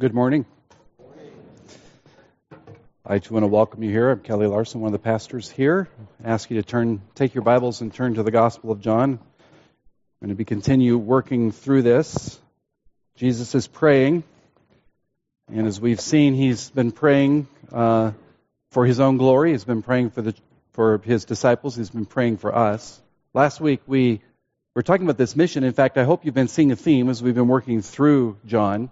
Good morning. I just want to welcome you here. I'm Kelly Larson, one of the pastors here. I ask you to turn, take your Bibles and turn to the Gospel of John. I'm going to be continue working through this. Jesus is praying, and as we've seen, he's been praying uh, for his own glory. He's been praying for the for his disciples. He's been praying for us. Last week we were talking about this mission. In fact, I hope you've been seeing a theme as we've been working through John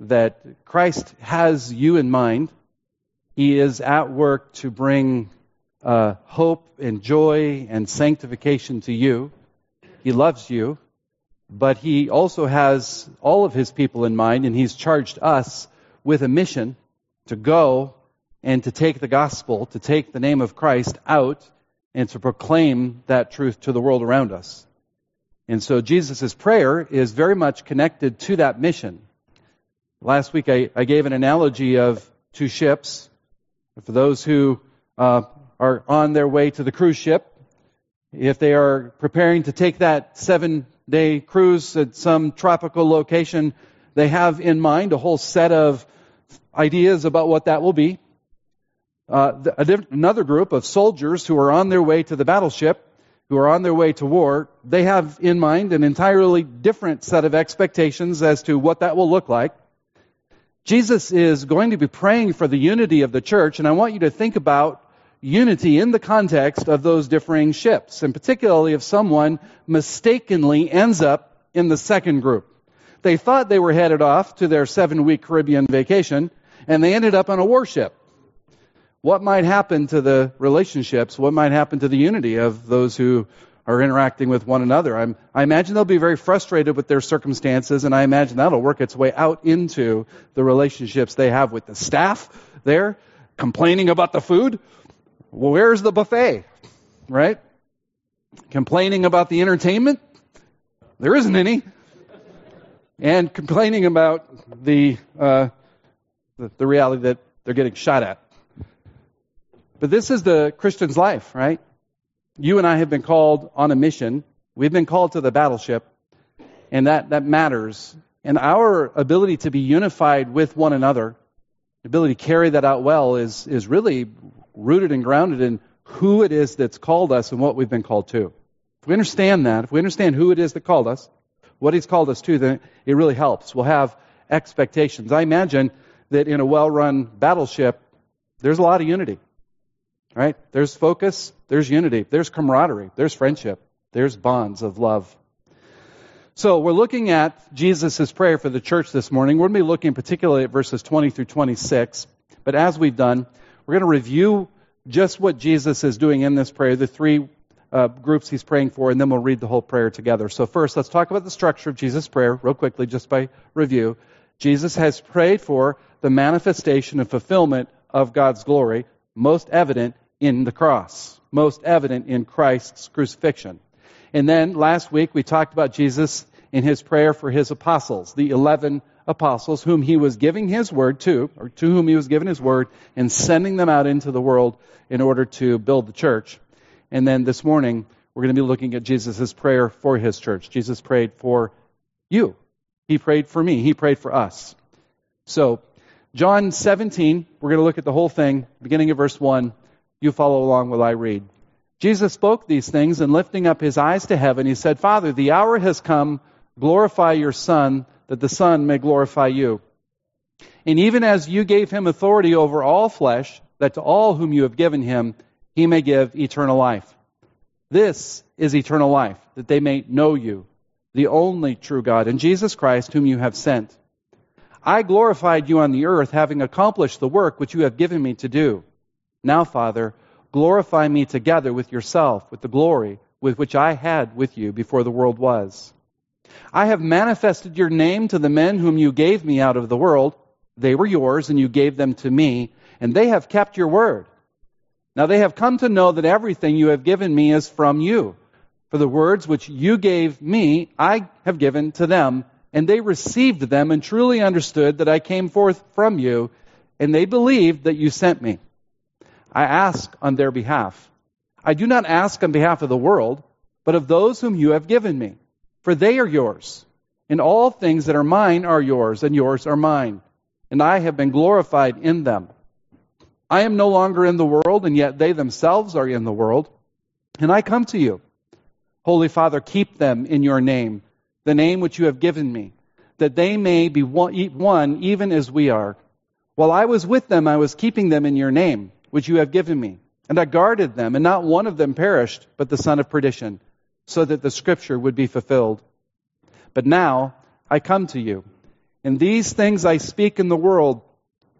that Christ has you in mind. He is at work to bring uh, hope and joy and sanctification to you. He loves you, but he also has all of his people in mind, and he's charged us with a mission to go and to take the gospel, to take the name of Christ out, and to proclaim that truth to the world around us. And so Jesus' prayer is very much connected to that mission. Last week I, I gave an analogy of two ships. For those who uh, are on their way to the cruise ship, if they are preparing to take that seven day cruise at some tropical location, they have in mind a whole set of ideas about what that will be. Uh, another group of soldiers who are on their way to the battleship, who are on their way to war, they have in mind an entirely different set of expectations as to what that will look like. Jesus is going to be praying for the unity of the church, and I want you to think about unity in the context of those differing ships, and particularly if someone mistakenly ends up in the second group. They thought they were headed off to their seven week Caribbean vacation, and they ended up on a warship. What might happen to the relationships? What might happen to the unity of those who are interacting with one another. I'm, i imagine they'll be very frustrated with their circumstances, and I imagine that'll work its way out into the relationships they have with the staff there, complaining about the food. Well, where's the buffet? Right? Complaining about the entertainment? There isn't any. And complaining about the, uh, the, the reality that they're getting shot at. But this is the Christian's life, right? You and I have been called on a mission. We've been called to the battleship, and that, that matters. And our ability to be unified with one another, the ability to carry that out well, is, is really rooted and grounded in who it is that's called us and what we've been called to. If we understand that, if we understand who it is that called us, what He's called us to, then it really helps. We'll have expectations. I imagine that in a well run battleship, there's a lot of unity. Right? There's focus, there's unity, there's camaraderie, there's friendship, there's bonds of love. So we're looking at Jesus' prayer for the church this morning. We're going to be looking particularly at verses 20 through 26. But as we've done, we're going to review just what Jesus is doing in this prayer, the three uh, groups he's praying for, and then we'll read the whole prayer together. So first, let's talk about the structure of Jesus' prayer real quickly, just by review. Jesus has prayed for the manifestation and fulfillment of God's glory, most evident in the cross, most evident in Christ's crucifixion. And then last week we talked about Jesus in his prayer for his apostles, the 11 apostles whom he was giving his word to, or to whom he was giving his word, and sending them out into the world in order to build the church. And then this morning, we're going to be looking at Jesus' prayer for his church. Jesus prayed for you. He prayed for me. He prayed for us. So, John 17, we're going to look at the whole thing, beginning of verse 1 you follow along while I read. Jesus spoke these things, and lifting up his eyes to heaven, he said, Father, the hour has come. Glorify your Son, that the Son may glorify you. And even as you gave him authority over all flesh, that to all whom you have given him, he may give eternal life. This is eternal life, that they may know you, the only true God, and Jesus Christ, whom you have sent. I glorified you on the earth, having accomplished the work which you have given me to do. Now, Father, glorify me together with yourself, with the glory with which I had with you before the world was. I have manifested your name to the men whom you gave me out of the world. They were yours, and you gave them to me, and they have kept your word. Now they have come to know that everything you have given me is from you. For the words which you gave me, I have given to them, and they received them and truly understood that I came forth from you, and they believed that you sent me. I ask on their behalf. I do not ask on behalf of the world, but of those whom you have given me, for they are yours. And all things that are mine are yours, and yours are mine. and I have been glorified in them. I am no longer in the world, and yet they themselves are in the world, and I come to you. Holy Father, keep them in your name, the name which you have given me, that they may be one even as we are. While I was with them, I was keeping them in your name, which you have given me. And I guarded them, and not one of them perished, but the son of perdition, so that the scripture would be fulfilled. But now I come to you. And these things I speak in the world,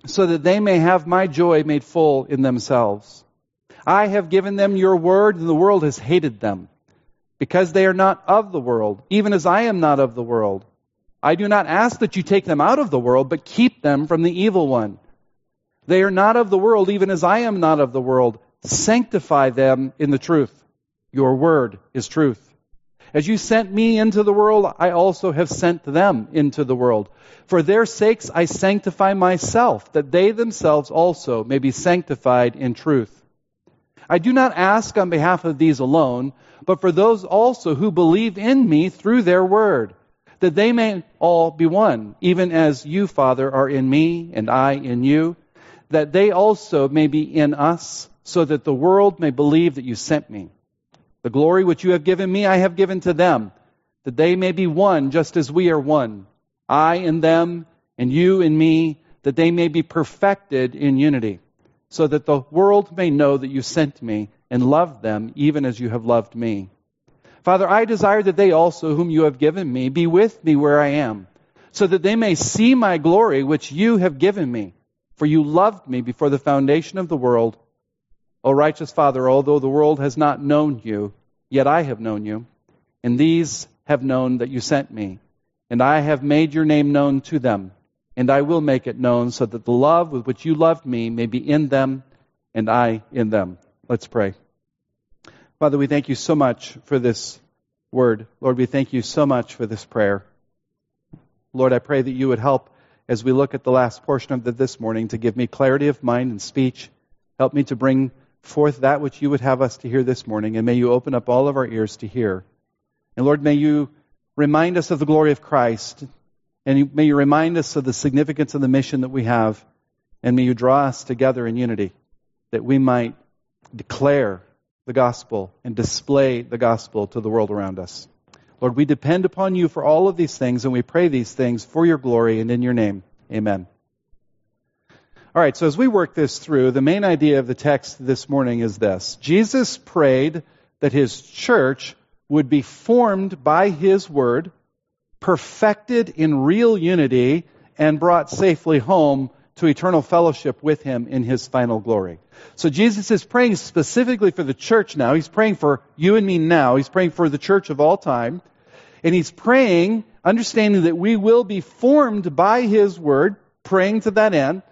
so that they may have my joy made full in themselves. I have given them your word, and the world has hated them because they are not of the world, even as I am not of the world. I do not ask that you take them out of the world, but keep them from the evil one. They are not of the world, even as I am not of the world. Sanctify them in the truth. Your word is truth. As you sent me into the world, I also have sent them into the world. For their sakes I sanctify myself, that they themselves also may be sanctified in truth. I do not ask on behalf of these alone, but for those also who believe in me through their word, that they may all be one, even as you, Father, are in me and I in you, that they also may be in us, so that the world may believe that you sent me. The glory which you have given me, I have given to them, that they may be one, just as we are one. I in them, and you in me, that they may be perfected in unity, so that the world may know that you sent me and loved them even as you have loved me. Father, I desire that they also, whom you have given me, be with me where I am, so that they may see my glory which you have given me. For you loved me before the foundation of the world. O righteous Father, although the world has not known you, yet I have known you, and these have known that you sent me. And I have made your name known to them, and I will make it known so that the love with which you loved me may be in them, and I in them. Let's pray. Father, we thank you so much for this word. Lord, we thank you so much for this prayer. Lord, I pray that you would help as we look at the last portion of the, this morning to give me clarity of mind and speech. Help me to bring forth that which you would have us to hear this morning, and may you open up all of our ears to hear. And Lord, may you remind us of the glory of Christ, and may you remind us of the significance of the mission that we have, and may you draw us together in unity that we might declare the gospel and display the gospel to the world around us. Lord, we depend upon you for all of these things, and we pray these things for your glory and in your name. Amen. All right, so as we work this through, the main idea of the text this morning is this Jesus prayed that his church would be formed by his word, perfected in real unity, and brought safely home to eternal fellowship with him in his final glory. So Jesus is praying specifically for the church now. He's praying for you and me now. He's praying for the church of all time. And he's praying, understanding that we will be formed by his word, praying to that end.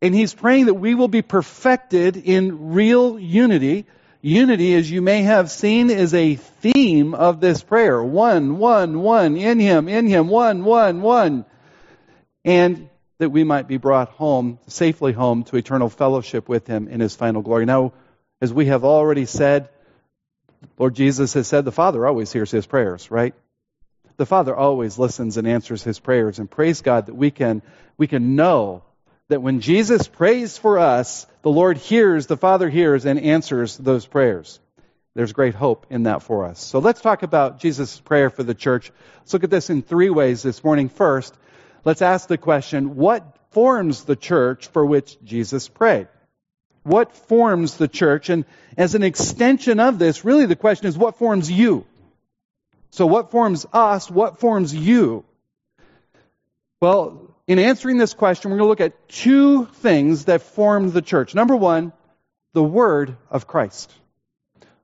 And he's praying that we will be perfected in real unity. Unity, as you may have seen, is a theme of this prayer. One, one, one, in him, in him, one, one, one. And that we might be brought home, safely home, to eternal fellowship with Him in His final glory. Now, as we have already said, Lord Jesus has said the Father always hears His prayers, right? The Father always listens and answers His prayers. And praise God that we can, we can know that when Jesus prays for us, the Lord hears, the Father hears, and answers those prayers. There's great hope in that for us. So let's talk about Jesus' prayer for the church. Let's look at this in three ways this morning. First, let's ask the question what forms the church for which Jesus prayed? What forms the church? And as an extension of this, really the question is what forms you? So, what forms us? What forms you? Well, in answering this question, we're going to look at two things that formed the church. Number one, the Word of Christ.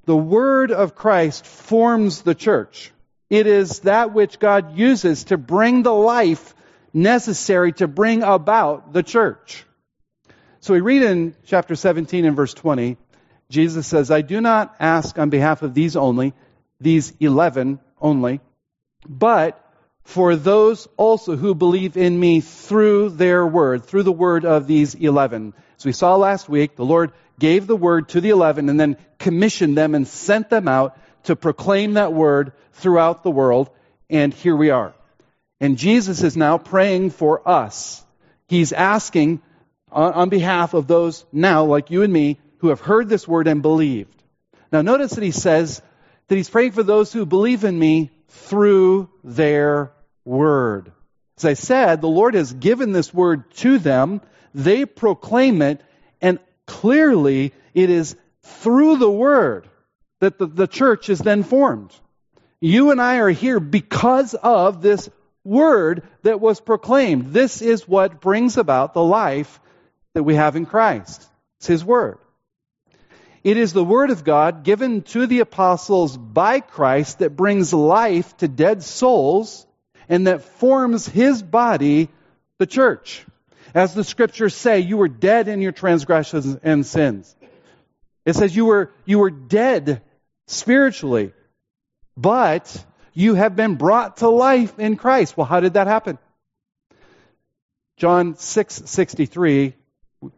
The Word of Christ forms the church. It is that which God uses to bring the life necessary to bring about the church. So we read in chapter 17 and verse 20, Jesus says, I do not ask on behalf of these only, these 11 only, but for those also who believe in me through their word, through the word of these 11. As we saw last week, the Lord gave the word to the 11 and then commissioned them and sent them out to proclaim that word throughout the world. And here we are. And Jesus is now praying for us. He's asking on behalf of those now, like you and me, who have heard this word and believed. Now, notice that he says that he's praying for those who believe in me through their word. As I said, the Lord has given this word to them. They proclaim it, and clearly it is through the word that the, the church is then formed. You and I are here because of this word that was proclaimed. This is what brings about the life that we have in Christ. It's His word. It is the Word of God given to the apostles by Christ that brings life to dead souls and that forms His body, the church. As the scriptures say, you were dead in your transgressions and sins. It says you were, you were dead spiritually, but you have been brought to life in Christ. Well, how did that happen? John 6:63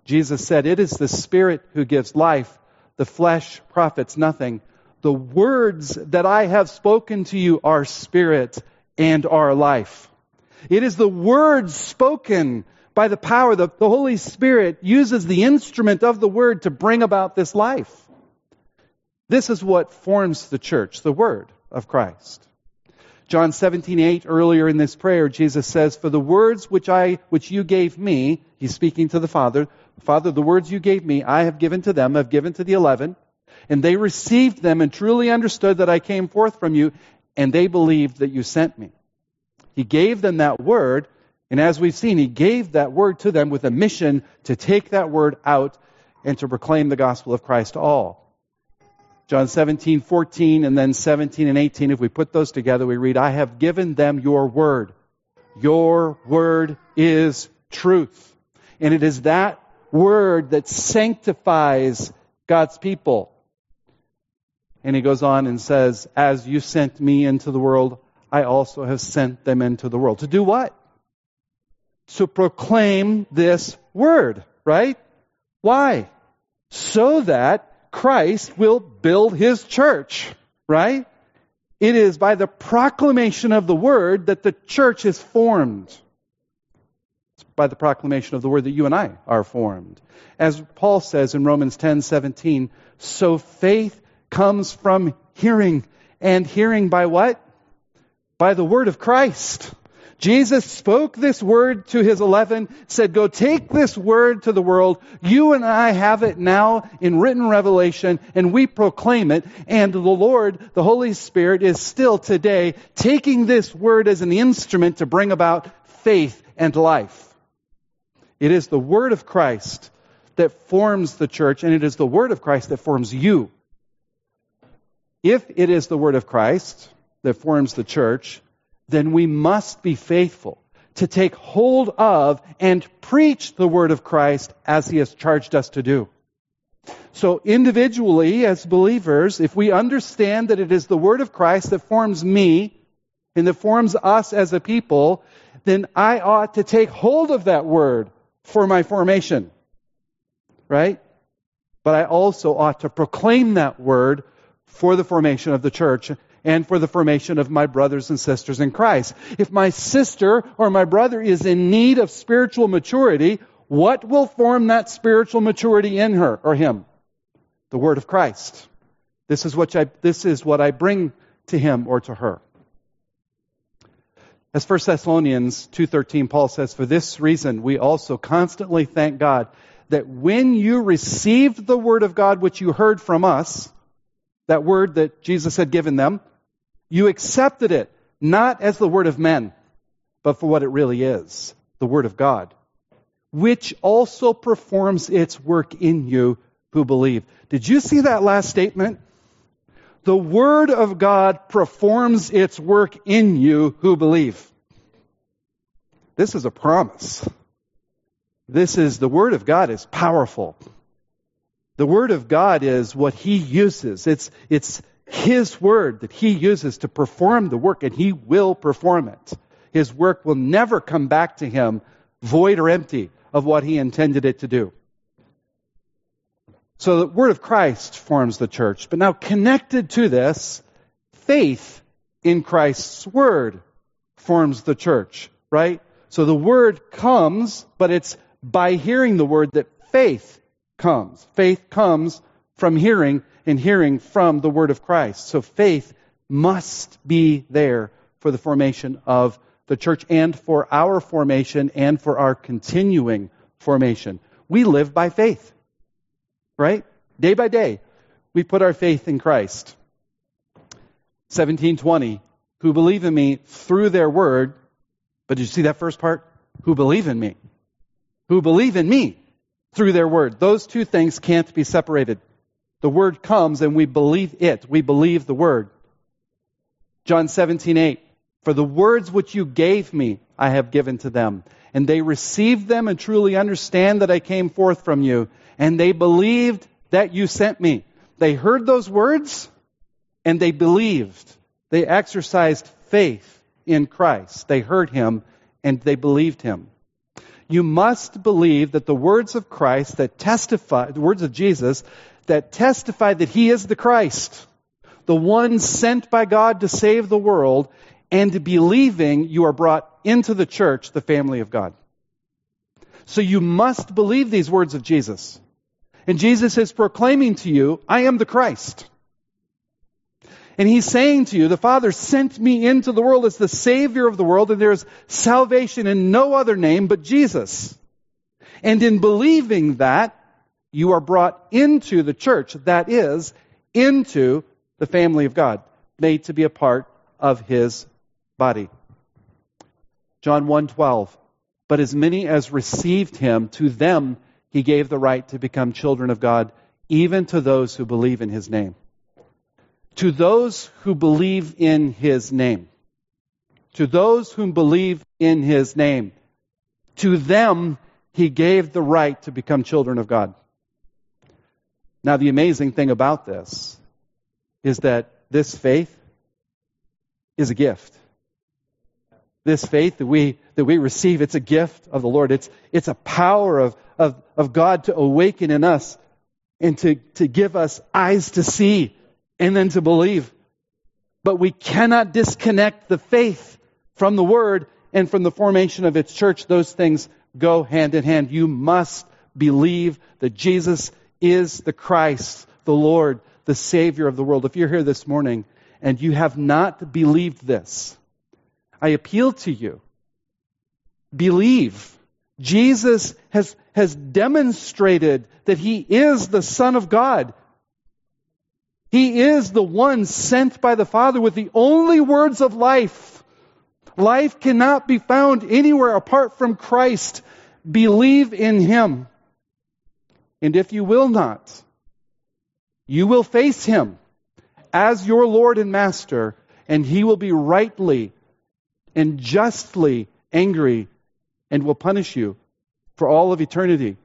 Jesus said, "It is the spirit who gives life the flesh profits nothing. The words that I have spoken to you are spirit and are life. It is the words spoken by the power, the, the Holy Spirit uses the instrument of the word to bring about this life. This is what forms the church, the word of Christ. John 17:8 earlier in this prayer Jesus says for the words which I which you gave me he's speaking to the Father Father the words you gave me I have given to them I've given to the 11 and they received them and truly understood that I came forth from you and they believed that you sent me. He gave them that word and as we've seen he gave that word to them with a mission to take that word out and to proclaim the gospel of Christ to all John 17, 14, and then 17 and 18. If we put those together, we read, I have given them your word. Your word is truth. And it is that word that sanctifies God's people. And he goes on and says, As you sent me into the world, I also have sent them into the world. To do what? To proclaim this word, right? Why? So that Christ will build his church, right? It is by the proclamation of the word that the church is formed. It's by the proclamation of the word that you and I are formed. As Paul says in Romans 10:17, so faith comes from hearing, and hearing by what? By the word of Christ. Jesus spoke this word to his eleven, said, Go take this word to the world. You and I have it now in written revelation, and we proclaim it. And the Lord, the Holy Spirit, is still today taking this word as an instrument to bring about faith and life. It is the word of Christ that forms the church, and it is the word of Christ that forms you. If it is the word of Christ that forms the church, then we must be faithful to take hold of and preach the word of Christ as he has charged us to do. So individually, as believers, if we understand that it is the word of Christ that forms me and that forms us as a people, then I ought to take hold of that word for my formation. Right? But I also ought to proclaim that word for the formation of the church and for the formation of my brothers and sisters in Christ. If my sister or my brother is in need of spiritual maturity, what will form that spiritual maturity in her or him? The Word of Christ. This is what I, this is what I bring to him or to her. As 1 Thessalonians 2.13, Paul says, For this reason we also constantly thank God that when you received the Word of God which you heard from us, that word that Jesus had given them, you accepted it not as the word of men, but for what it really is the word of God, which also performs its work in you who believe. Did you see that last statement? The word of God performs its work in you who believe. This is a promise. This is the word of God is powerful. The word of God is what he uses. It's, it's his word that He uses to perform the work, and He will perform it. His work will never come back to Him void or empty of what He intended it to do. So the word of Christ forms the church. But now connected to this, faith in Christ's word forms the church, right? So the word comes, but it's by hearing the word that faith comes. Faith comes from hearing and hearing from the word of Christ. So faith must be there for the formation of the church and for our formation and for our continuing formation. We live by faith. Right? Day by day, we put our faith in Christ. 1720, who believe in me through their word. But did you see that first part? Who believe in me. Who believe in me through their word. Those two things can't be separated. The word comes and we believe it. We believe the word. John 17, 8. For the words which you gave me, I have given to them. And they received them and truly understand that I came forth from you. And they believed that you sent me. They heard those words and they believed. They exercised faith in Christ. They heard him and they believed him. You must believe that the words of Christ that testify, the words of Jesus that testify that he is the Christ, the one sent by God to save the world, and believing you are brought into the church, the family of God. So you must believe these words of Jesus. And Jesus is proclaiming to you, I am the Christ. And he's saying to you, the Father sent me into the world as the Savior of the world, and there is salvation in no other name but Jesus. And in believing that, you are brought into the church, that is, into the family of God, made to be a part of his body. John 1:12 But as many as received him to them he gave the right to become children of God even to those who believe in his name to those who believe in his name. To those who believe in his name. To them, he gave the right to become children of God. Now, the amazing thing about this is that this faith is a gift. This faith that we, that we receive, it's a gift of the Lord. It's, it's a power of, of, of God to awaken in us and to, to give us eyes to see and then to believe. But we cannot disconnect the faith from the Word and from the formation of its church. Those things go hand in hand. You must believe that Jesus is the Christ, the Lord, the Savior of the world. If you're here this morning and you have not believed this, I appeal to you. Believe. Jesus has, has demonstrated that He is the Son of God. He is the one sent by the Father with the only words of life. Life cannot be found anywhere apart from Christ. Believe in Him. And if you will not, you will face Him as your Lord and Master, and He will be rightly and justly angry and will punish you for all of eternity.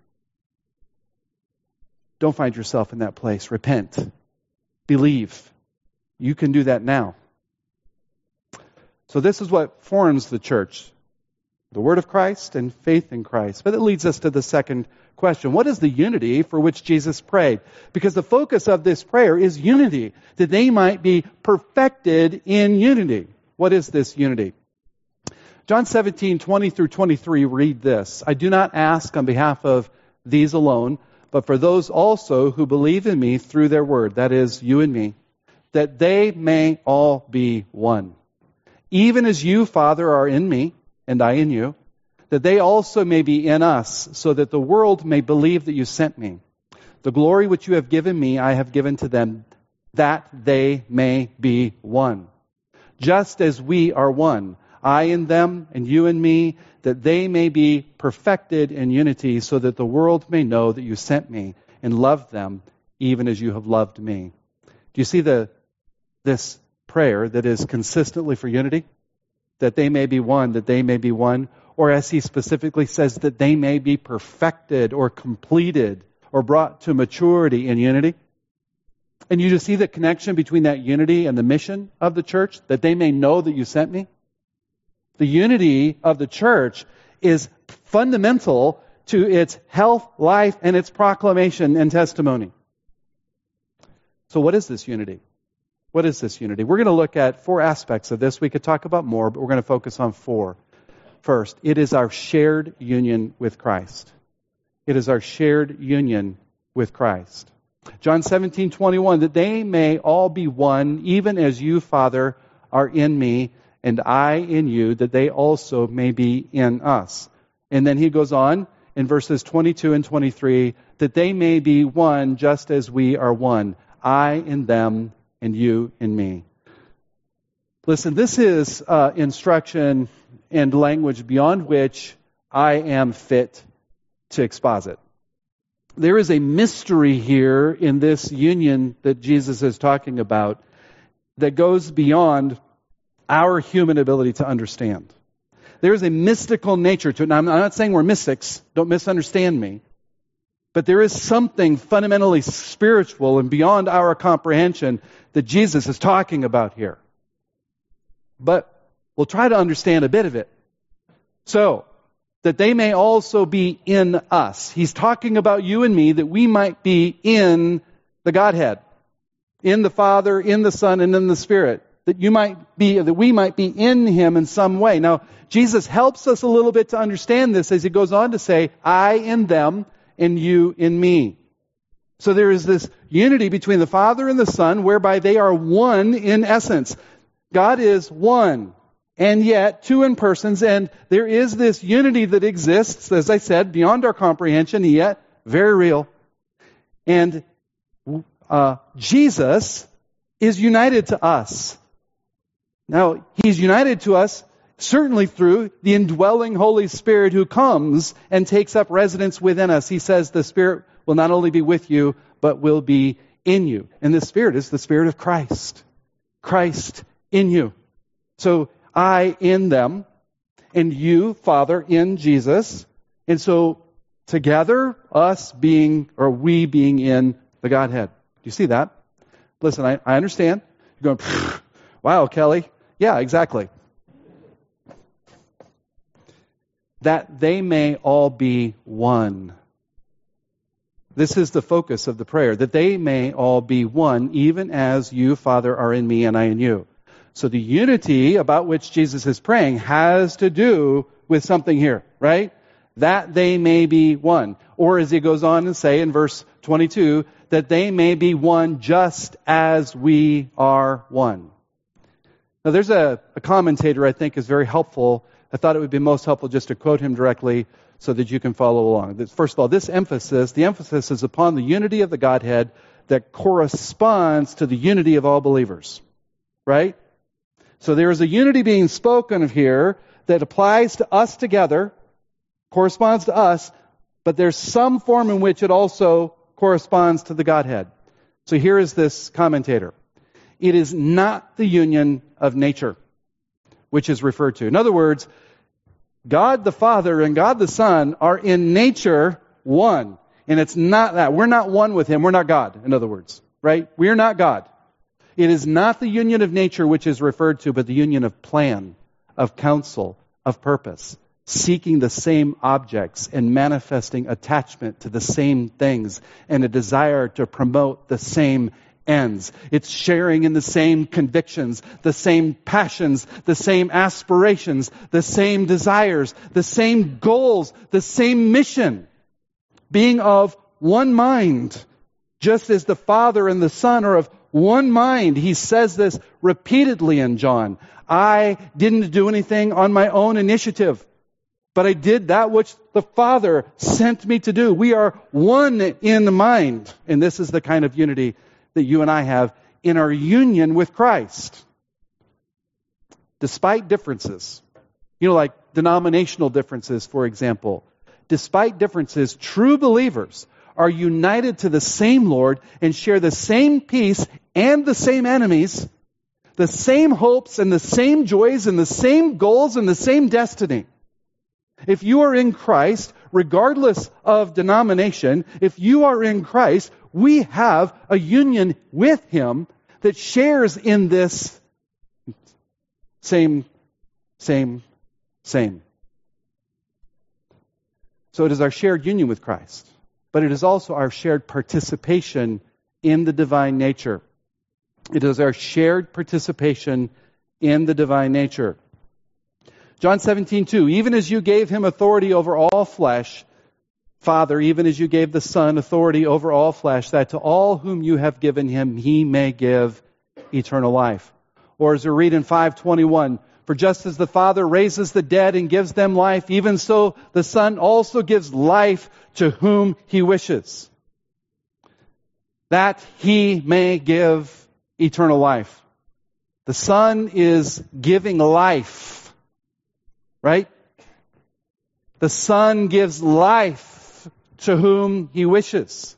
Don't find yourself in that place. Repent believe. You can do that now. So, this is what forms the church the Word of Christ and faith in Christ. But it leads us to the second question What is the unity for which Jesus prayed? Because the focus of this prayer is unity, that they might be perfected in unity. What is this unity? John 17, 20 through 23 read this I do not ask on behalf of these alone but for those also who believe in me through their word, that is, you and me, that they may all be one. Even as you, Father, are in me, and I in you, that they also may be in us, so that the world may believe that you sent me. The glory which you have given me, I have given to them, that they may be one. Just as we are one, I in them, and you in me, that they may be perfected in unity, so that the world may know that you sent me and loved them, even as you have loved me. Do you see the, this prayer that is consistently for unity? That they may be one, that they may be one. Or as he specifically says, that they may be perfected or completed or brought to maturity in unity. And you just see the connection between that unity and the mission of the church, that they may know that you sent me the unity of the church is fundamental to its health, life, and its proclamation and testimony. So, what is this unity? What is this unity? We're going to look at four aspects of this. We could talk about more, but we're going to focus on four. first. It is our shared union with Christ. It is our shared union with Christ. John 17, 21, that they may all be one, even as you, Father, are in me, and I in you, that they also may be in us. And then he goes on in verses 22 and 23, that they may be one just as we are one, I in them, and you and me. Listen, this is uh, instruction and language beyond which I am fit to exposit. There is a mystery here in this union that Jesus is talking about that goes beyond our human ability to understand. There is a mystical nature to it. Now, I'm not saying we're mystics. Don't misunderstand me. But there is something fundamentally spiritual and beyond our comprehension that Jesus is talking about here. But we'll try to understand a bit of it. So, that they may also be in us. He's talking about you and me that we might be in the Godhead, in the Father, in the Son, and in the Spirit. That you might be, that we might be in Him in some way. Now, Jesus helps us a little bit to understand this as He goes on to say, I in them and you in me. So there is this unity between the Father and the Son whereby they are one in essence. God is one and yet two in persons, and there is this unity that exists, as I said, beyond our comprehension, yet very real. And uh, Jesus is united to us. Now, He's united to us certainly through the indwelling Holy Spirit who comes and takes up residence within us. He says the Spirit will not only be with you, but will be in you. And the Spirit is the Spirit of Christ. Christ in you. So I in them, and you, Father, in Jesus. And so together, us being, or we being in the Godhead. Do you see that? Listen, I, I understand. You're going, wow, Kelly. Yeah, exactly. That they may all be one. This is the focus of the prayer, that they may all be one, even as you, Father, are in me and I in you. So the unity about which Jesus is praying has to do with something here, right? That they may be one. Or as he goes on and say in verse 22, that they may be one just as we are one. Now there's a, a commentator I think is very helpful. I thought it would be most helpful just to quote him directly so that you can follow along. First of all, this emphasis, the emphasis is upon the unity of the Godhead that corresponds to the unity of all believers. Right? So there is a unity being spoken of here that applies to us together, corresponds to us, but there's some form in which it also corresponds to the Godhead. So here is this commentator. It is not the union of nature, which is referred to. In other words, God the Father and God the Son are in nature one. And it's not that. We're not one with Him. We're not God, in other words. Right? We're not God. It is not the union of nature which is referred to, but the union of plan, of counsel, of purpose, seeking the same objects and manifesting attachment to the same things and a desire to promote the same ends. It's sharing in the same convictions, the same passions, the same aspirations, the same desires, the same goals, the same mission. Being of one mind, just as the Father and the Son are of one mind. He says this repeatedly in John. I didn't do anything on my own initiative, but I did that which the Father sent me to do. We are one in mind. And this is the kind of unity that you and I have in our union with Christ. Despite differences, you know, like denominational differences, for example, despite differences, true believers are united to the same Lord and share the same peace and the same enemies, the same hopes and the same joys and the same goals and the same destiny. If you are in Christ, regardless of denomination, if you are in Christ, we have a union with Him that shares in this same, same, same. So it is our shared union with Christ but it is also our shared participation in the divine nature. It is our shared participation in the divine nature. John 17, 2. Even as you gave him authority over all flesh, Father, even as you gave the Son authority over all flesh, that to all whom you have given him he may give eternal life. Or as we read in 521, for just as the Father raises the dead and gives them life, even so the Son also gives life to whom he wishes. That he may give eternal life. The Son is giving life. Right? The Son gives life to whom he wishes.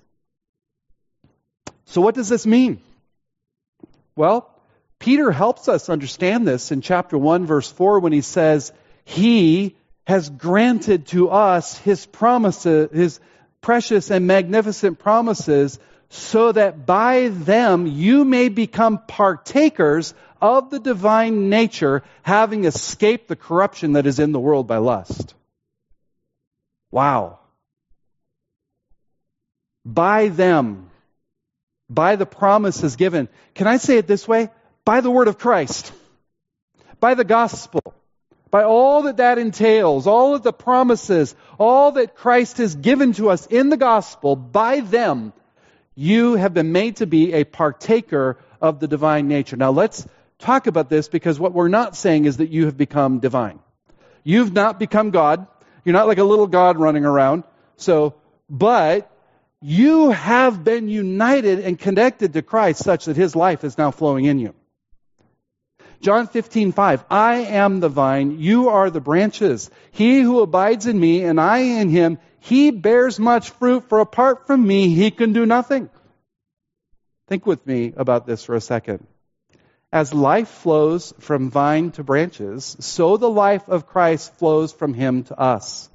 So what does this mean? Well, Peter helps us understand this in chapter 1 verse 4 when he says, He has granted to us His promises, His precious and magnificent promises, so that by them you may become partakers of the divine nature, having escaped the corruption that is in the world by lust. Wow. By them, by the promises given. Can I say it this way? By the word of Christ, by the gospel, by all that that entails, all of the promises, all that Christ has given to us in the gospel, by them, you have been made to be a partaker of the divine nature. Now let's talk about this because what we're not saying is that you have become divine. You've not become God. You're not like a little God running around. So, but you have been united and connected to Christ such that his life is now flowing in you. John 15, 5. I am the vine, you are the branches. He who abides in me and I in him, he bears much fruit, for apart from me, he can do nothing. Think with me about this for a second. As life flows from vine to branches, so the life of Christ flows from him to us.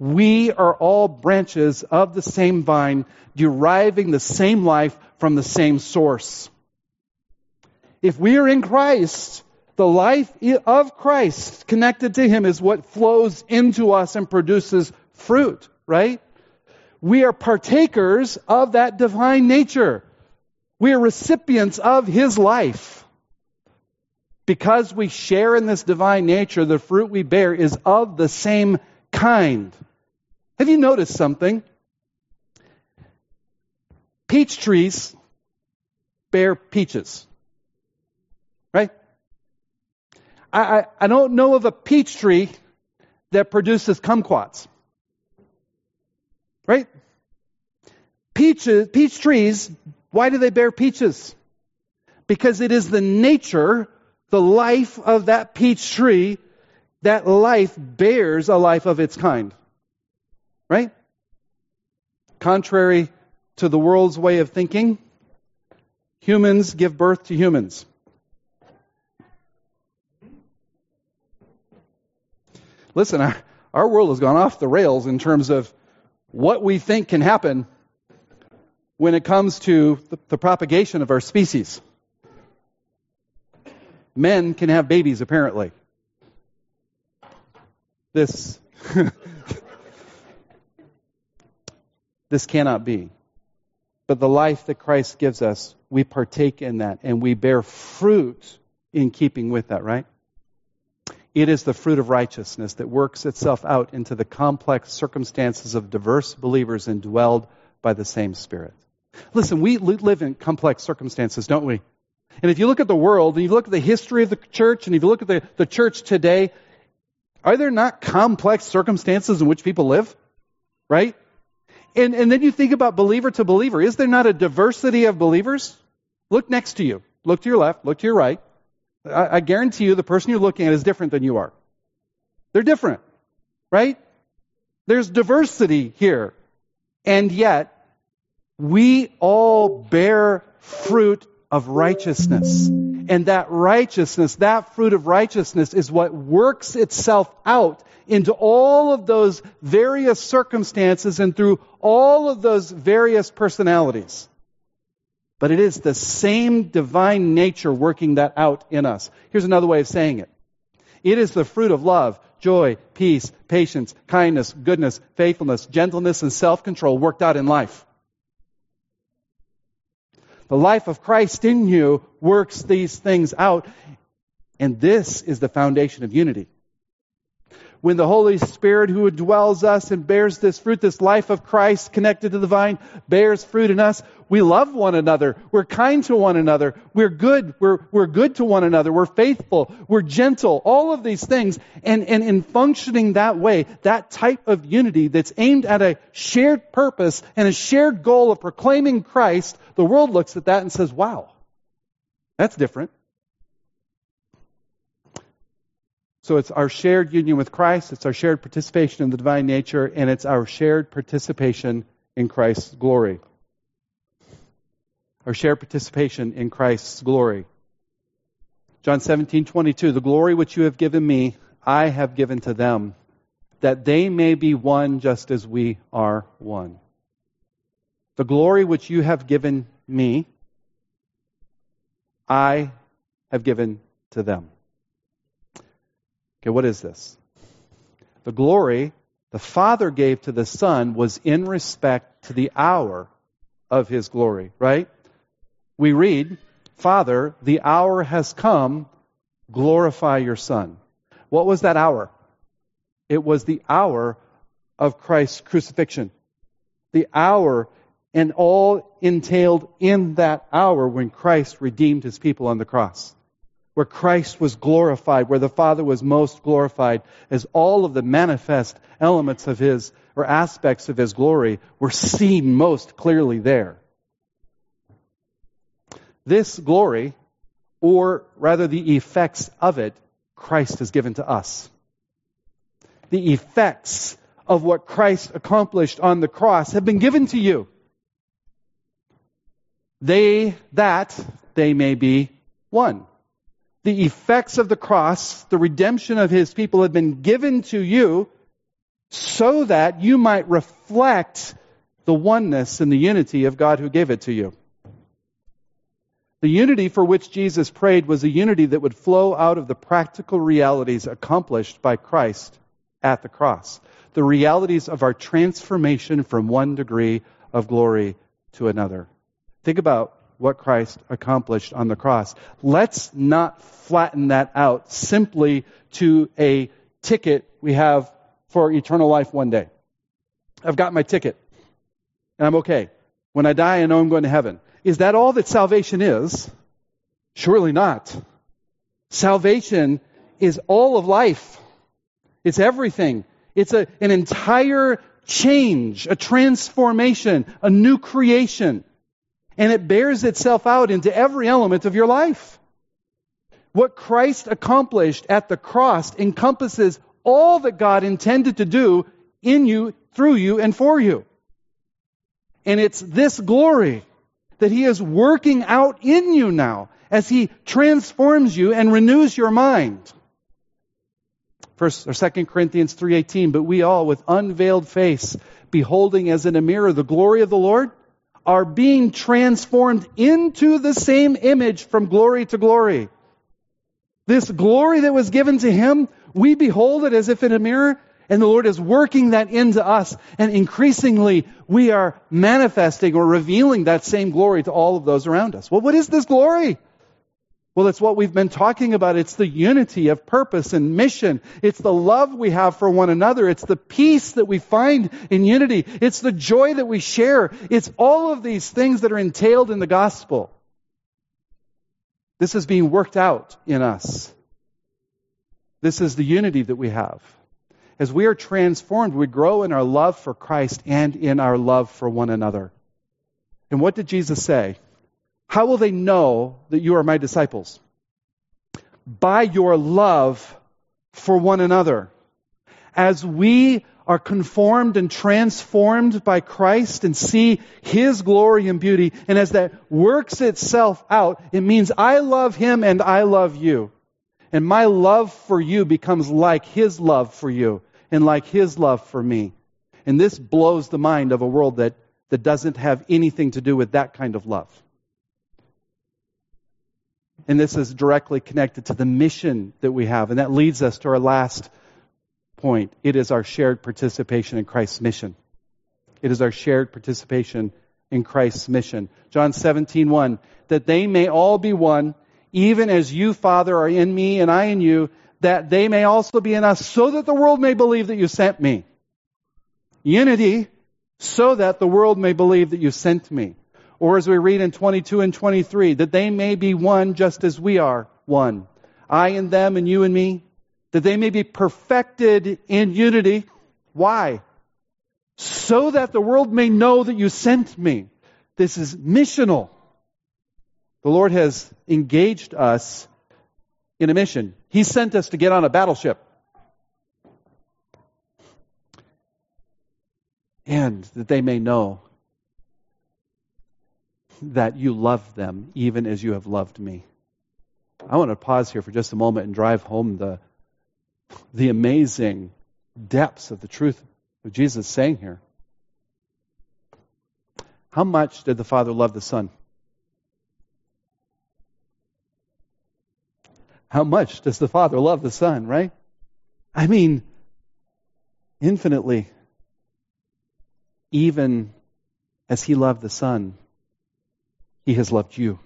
We are all branches of the same vine, deriving the same life from the same source. If we are in Christ, the life of Christ connected to him is what flows into us and produces fruit, right? We are partakers of that divine nature. We are recipients of his life. Because we share in this divine nature, the fruit we bear is of the same kind. Have you noticed something? Peach trees bear peaches. Right? I, I, I don't know of a peach tree that produces kumquats. Right? Peaches, peach trees, why do they bear peaches? Because it is the nature the life of that peach tree, that life bears a life of its kind. Right? Contrary to the world's way of thinking, humans give birth to humans. Listen, our, our world has gone off the rails in terms of what we think can happen when it comes to the, the propagation of our species men can have babies, apparently. This. this cannot be. But the life that Christ gives us, we partake in that and we bear fruit in keeping with that, right? It is the fruit of righteousness that works itself out into the complex circumstances of diverse believers indwelled by the same Spirit. Listen, we live in complex circumstances, don't we? And if you look at the world, and you look at the history of the church, and if you look at the, the church today, are there not complex circumstances in which people live? Right? And, and then you think about believer to believer. Is there not a diversity of believers? Look next to you. Look to your left. Look to your right. I, I guarantee you the person you're looking at is different than you are. They're different. Right? There's diversity here. And yet, we all bear fruit of righteousness. And that righteousness, that fruit of righteousness is what works itself out into all of those various circumstances and through all of those various personalities. But it is the same divine nature working that out in us. Here's another way of saying it. It is the fruit of love, joy, peace, patience, kindness, goodness, faithfulness, gentleness, and self-control worked out in life. The life of Christ in you works these things out. And this is the foundation of unity. When the Holy Spirit who dwells us and bears this fruit, this life of Christ connected to the vine, bears fruit in us, we love one another. We're kind to one another. We're good. We're, we're good to one another. We're faithful. We're gentle. All of these things. And, and in functioning that way, that type of unity that's aimed at a shared purpose and a shared goal of proclaiming Christ, the world looks at that and says, wow, that's different. So it's our shared union with Christ, it's our shared participation in the divine nature, and it's our shared participation in Christ's glory. Our shared participation in Christ's glory. John 17, 22, the glory which you have given me, I have given to them, that they may be one just as we are one. The glory which you have given me, I have given to them. Okay, what is this? The glory the Father gave to the Son was in respect to the hour of His glory, right? We read, Father, the hour has come, glorify your Son. What was that hour? It was the hour of Christ's crucifixion. The hour and all entailed in that hour when Christ redeemed his people on the cross where Christ was glorified, where the Father was most glorified, as all of the manifest elements of His, or aspects of His glory, were seen most clearly there. This glory, or rather the effects of it, Christ has given to us. The effects of what Christ accomplished on the cross have been given to you. They, that, they may be one the effects of the cross, the redemption of his people have been given to you so that you might reflect the oneness and the unity of God who gave it to you. The unity for which Jesus prayed was a unity that would flow out of the practical realities accomplished by Christ at the cross. The realities of our transformation from one degree of glory to another. Think about what Christ accomplished on the cross. Let's not flatten that out simply to a ticket we have for eternal life one day. I've got my ticket and I'm okay. When I die, I know I'm going to heaven. Is that all that salvation is? Surely not. Salvation is all of life. It's everything. It's a, an entire change, a transformation, a new creation and it bears itself out into every element of your life. What Christ accomplished at the cross encompasses all that God intended to do in you, through you, and for you. And it's this glory that He is working out in you now as He transforms you and renews your mind. First or Second Corinthians 3:18, but we all with unveiled face, beholding as in a mirror the glory of the Lord, are being transformed into the same image from glory to glory. This glory that was given to him, we behold it as if in a mirror, and the Lord is working that into us. And increasingly, we are manifesting or revealing that same glory to all of those around us. Well, what is this glory? Well, it's what we've been talking about. It's the unity of purpose and mission. It's the love we have for one another. It's the peace that we find in unity. It's the joy that we share. It's all of these things that are entailed in the gospel. This is being worked out in us. This is the unity that we have. As we are transformed, we grow in our love for Christ and in our love for one another. And what did Jesus say? How will they know that you are my disciples? By your love for one another. As we are conformed and transformed by Christ and see His glory and beauty, and as that works itself out, it means I love Him and I love you. And my love for you becomes like His love for you and like His love for me. And this blows the mind of a world that, that doesn't have anything to do with that kind of love. And this is directly connected to the mission that we have. And that leads us to our last point. It is our shared participation in Christ's mission. It is our shared participation in Christ's mission. John 17, 1, that they may all be one, even as you, Father, are in me and I in you, that they may also be in us, so that the world may believe that you sent me. Unity, so that the world may believe that you sent me. Or as we read in 22 and 23, that they may be one just as we are one. I and them and you and me. That they may be perfected in unity. Why? So that the world may know that you sent me. This is missional. The Lord has engaged us in a mission. He sent us to get on a battleship. And that they may know that you love them even as you have loved me. I want to pause here for just a moment and drive home the, the amazing depths of the truth of Jesus saying here. How much did the Father love the Son? How much does the Father love the Son, right? I mean, infinitely. Even as He loved the Son, He has loved you.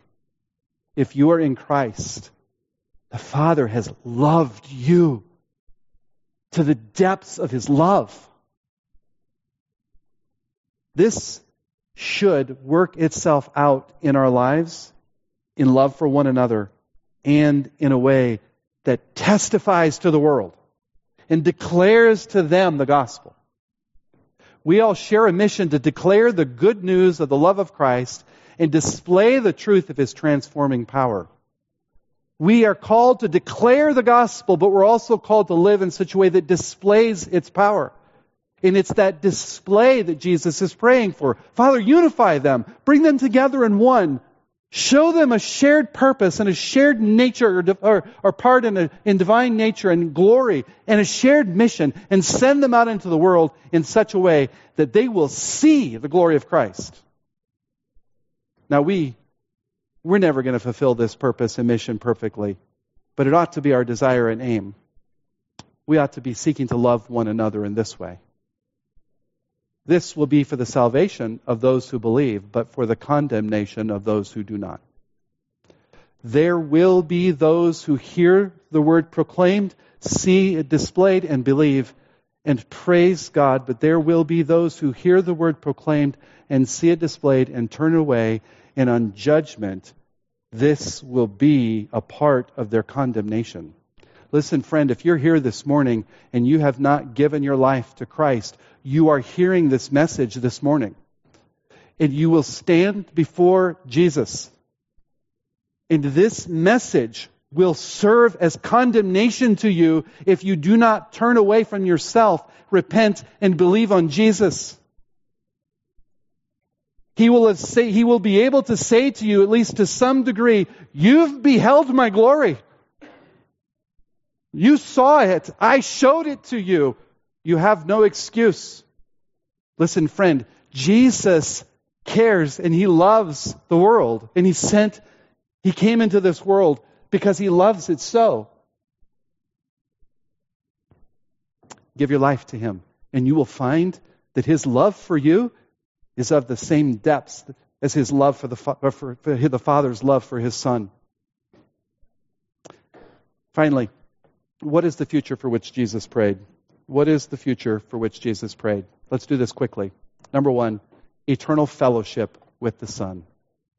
If you are in Christ, the Father has loved you to the depths of His love. This should work itself out in our lives in love for one another and in a way that testifies to the world and declares to them the gospel. We all share a mission to declare the good news of the love of Christ and display the truth of his transforming power. We are called to declare the gospel, but we're also called to live in such a way that displays its power. And it's that display that Jesus is praying for. Father, unify them. Bring them together in one. Show them a shared purpose and a shared nature or, or, or part in, a, in divine nature and glory and a shared mission and send them out into the world in such a way that they will see the glory of Christ. Now we, we're never going to fulfill this purpose and mission perfectly, but it ought to be our desire and aim. We ought to be seeking to love one another in this way. This will be for the salvation of those who believe, but for the condemnation of those who do not. There will be those who hear the word proclaimed, see it displayed, and believe and praise God, but there will be those who hear the word proclaimed and see it displayed and turn away, and on judgment, this will be a part of their condemnation. Listen, friend, if you're here this morning and you have not given your life to Christ, you are hearing this message this morning. And you will stand before Jesus. And this message will serve as condemnation to you if you do not turn away from yourself, repent, and believe on Jesus. He will, say, he will be able to say to you, at least to some degree, You've beheld my glory. You saw it. I showed it to you. You have no excuse. Listen, friend, Jesus cares and he loves the world. And he sent, he came into this world because he loves it so. Give your life to him, and you will find that his love for you is of the same depths as his love for the, uh, for, for the Father's love for his Son. Finally, what is the future for which Jesus prayed? What is the future for which Jesus prayed? Let's do this quickly. Number one, eternal fellowship with the Son.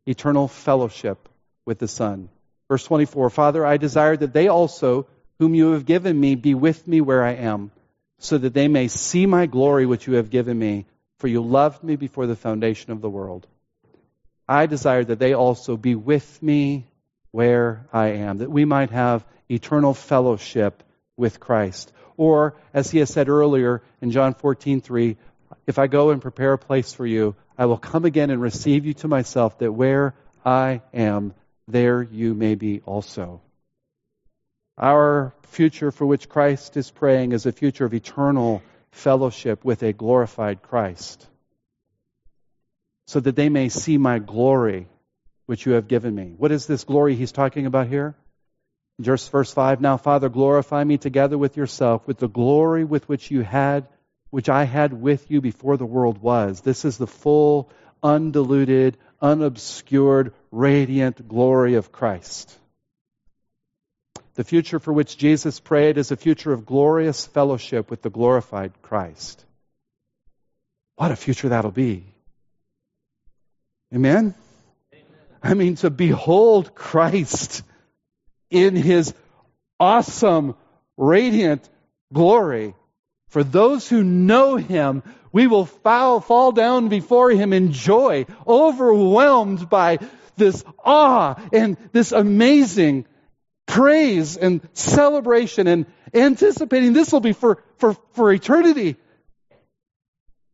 Eternal fellowship with the Son. Verse 24 Father, I desire that they also, whom you have given me, be with me where I am, so that they may see my glory which you have given me, for you loved me before the foundation of the world. I desire that they also be with me where I am, that we might have eternal fellowship with Christ. Or, as he has said earlier in John 14, 3, if I go and prepare a place for you, I will come again and receive you to myself, that where I am, there you may be also. Our future for which Christ is praying is a future of eternal fellowship with a glorified Christ, so that they may see my glory which you have given me. What is this glory he's talking about here? Just verse 5 Now, Father, glorify me together with yourself, with the glory with which you had, which I had with you before the world was. This is the full, undiluted, unobscured, radiant glory of Christ. The future for which Jesus prayed is a future of glorious fellowship with the glorified Christ. What a future that'll be. Amen? I mean, to behold Christ in his awesome, radiant glory. For those who know him, we will fall, fall down before him in joy, overwhelmed by this awe and this amazing praise and celebration and anticipating this will be for, for, for eternity.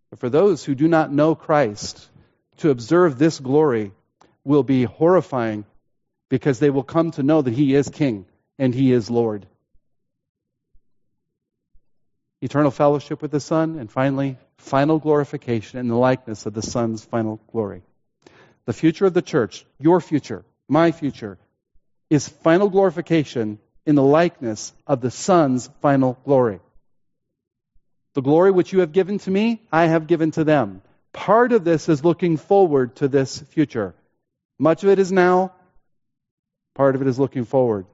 But for those who do not know Christ, to observe this glory will be horrifying because they will come to know that He is King and He is Lord. Eternal fellowship with the Son, and finally, final glorification in the likeness of the Son's final glory. The future of the church, your future, my future, is final glorification in the likeness of the Son's final glory. The glory which you have given to me, I have given to them. Part of this is looking forward to this future. Much of it is now, part of it is looking forward.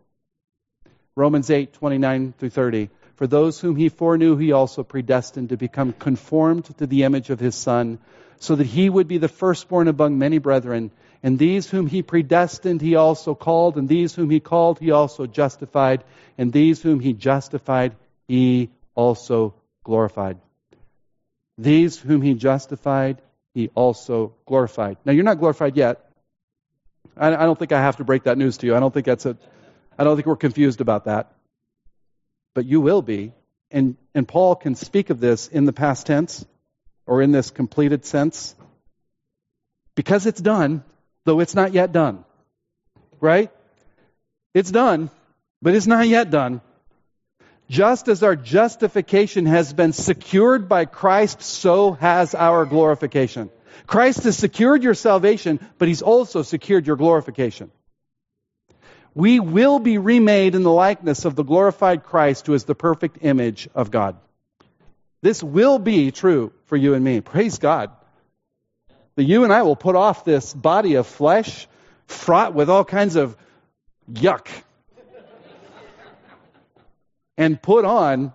Romans 8, 29 through 30. For those whom he foreknew, he also predestined to become conformed to the image of his Son, so that he would be the firstborn among many brethren. And these whom he predestined, he also called, and these whom he called, he also justified, and these whom he justified, he also glorified. These whom he justified, he also glorified. Now, you're not glorified yet. I, don't think I have to break that news to you. I don't think that's a, I don't think we're confused about that. But you will be. And, and Paul can speak of this in the past tense or in this completed sense because it's done, though it's not yet done. Right? It's done, but it's not yet done. Just as our justification has been secured by Christ, so has our glorification. Christ has secured your salvation, but He's also secured your glorification. We will be remade in the likeness of the glorified Christ, who is the perfect image of God. This will be true for you and me. Praise God. That you and I will put off this body of flesh fraught with all kinds of yuck and put on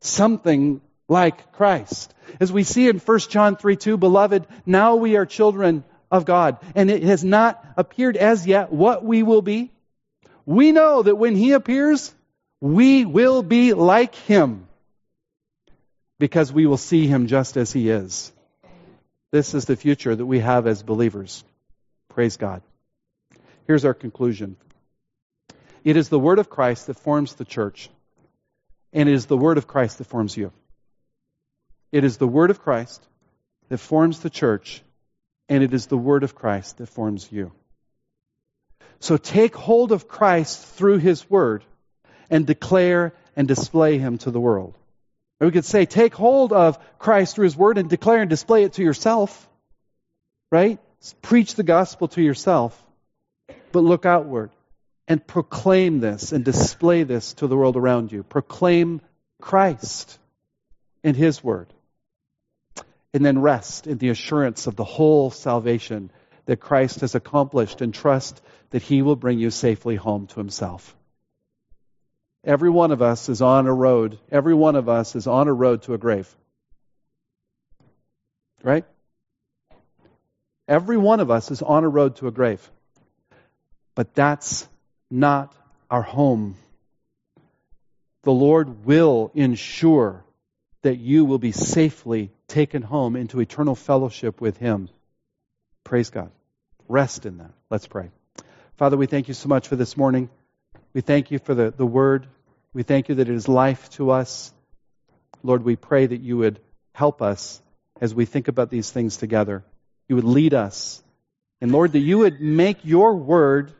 something like Christ. As we see in 1 John 3 2, beloved, now we are children of God, and it has not appeared as yet what we will be. We know that when He appears, we will be like Him because we will see Him just as He is. This is the future that we have as believers. Praise God. Here's our conclusion. It is the word of Christ that forms the church. And it is the word of Christ that forms you. It is the word of Christ that forms the church, and it is the word of Christ that forms you. So take hold of Christ through his word and declare and display him to the world. Or we could say, take hold of Christ through his word and declare and display it to yourself. Right? Preach the gospel to yourself, but look outward and proclaim this and display this to the world around you. Proclaim Christ in His Word. And then rest in the assurance of the whole salvation that Christ has accomplished and trust that He will bring you safely home to Himself. Every one of us is on a road. Every one of us is on a road to a grave. Right? Every one of us is on a road to a grave. But that's not our home. The Lord will ensure that you will be safely taken home into eternal fellowship with Him. Praise God. Rest in that. Let's pray. Father, we thank you so much for this morning. We thank you for the, the word. We thank you that it is life to us. Lord, we pray that you would help us as we think about these things together. You would lead us. And Lord, that you would make your word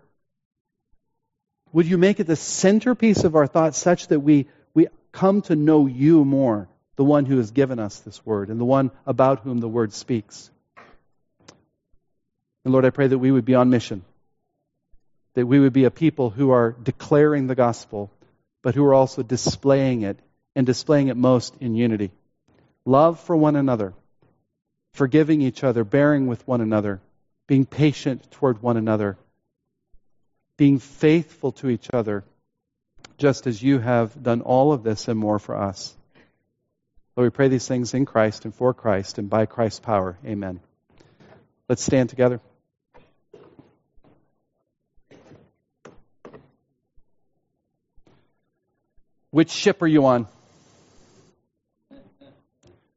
would you make it the centerpiece of our thoughts such that we, we come to know you more, the one who has given us this word and the one about whom the word speaks? And Lord, I pray that we would be on mission, that we would be a people who are declaring the gospel, but who are also displaying it and displaying it most in unity. Love for one another, forgiving each other, bearing with one another, being patient toward one another being faithful to each other, just as you have done all of this and more for us. Lord, we pray these things in Christ and for Christ and by Christ's power. Amen. Let's stand together. Which ship are you on?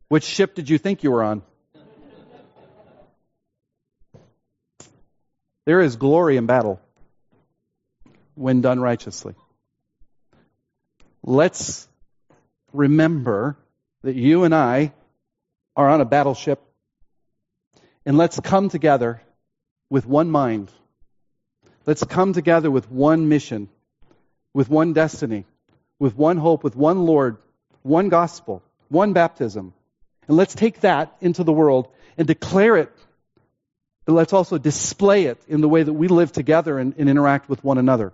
Which ship did you think you were on? There is glory in battle when done righteously. Let's remember that you and I are on a battleship and let's come together with one mind. Let's come together with one mission, with one destiny, with one hope, with one Lord, one gospel, one baptism. And let's take that into the world and declare it. But let's also display it in the way that we live together and, and interact with one another.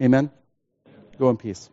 Amen? Go in peace.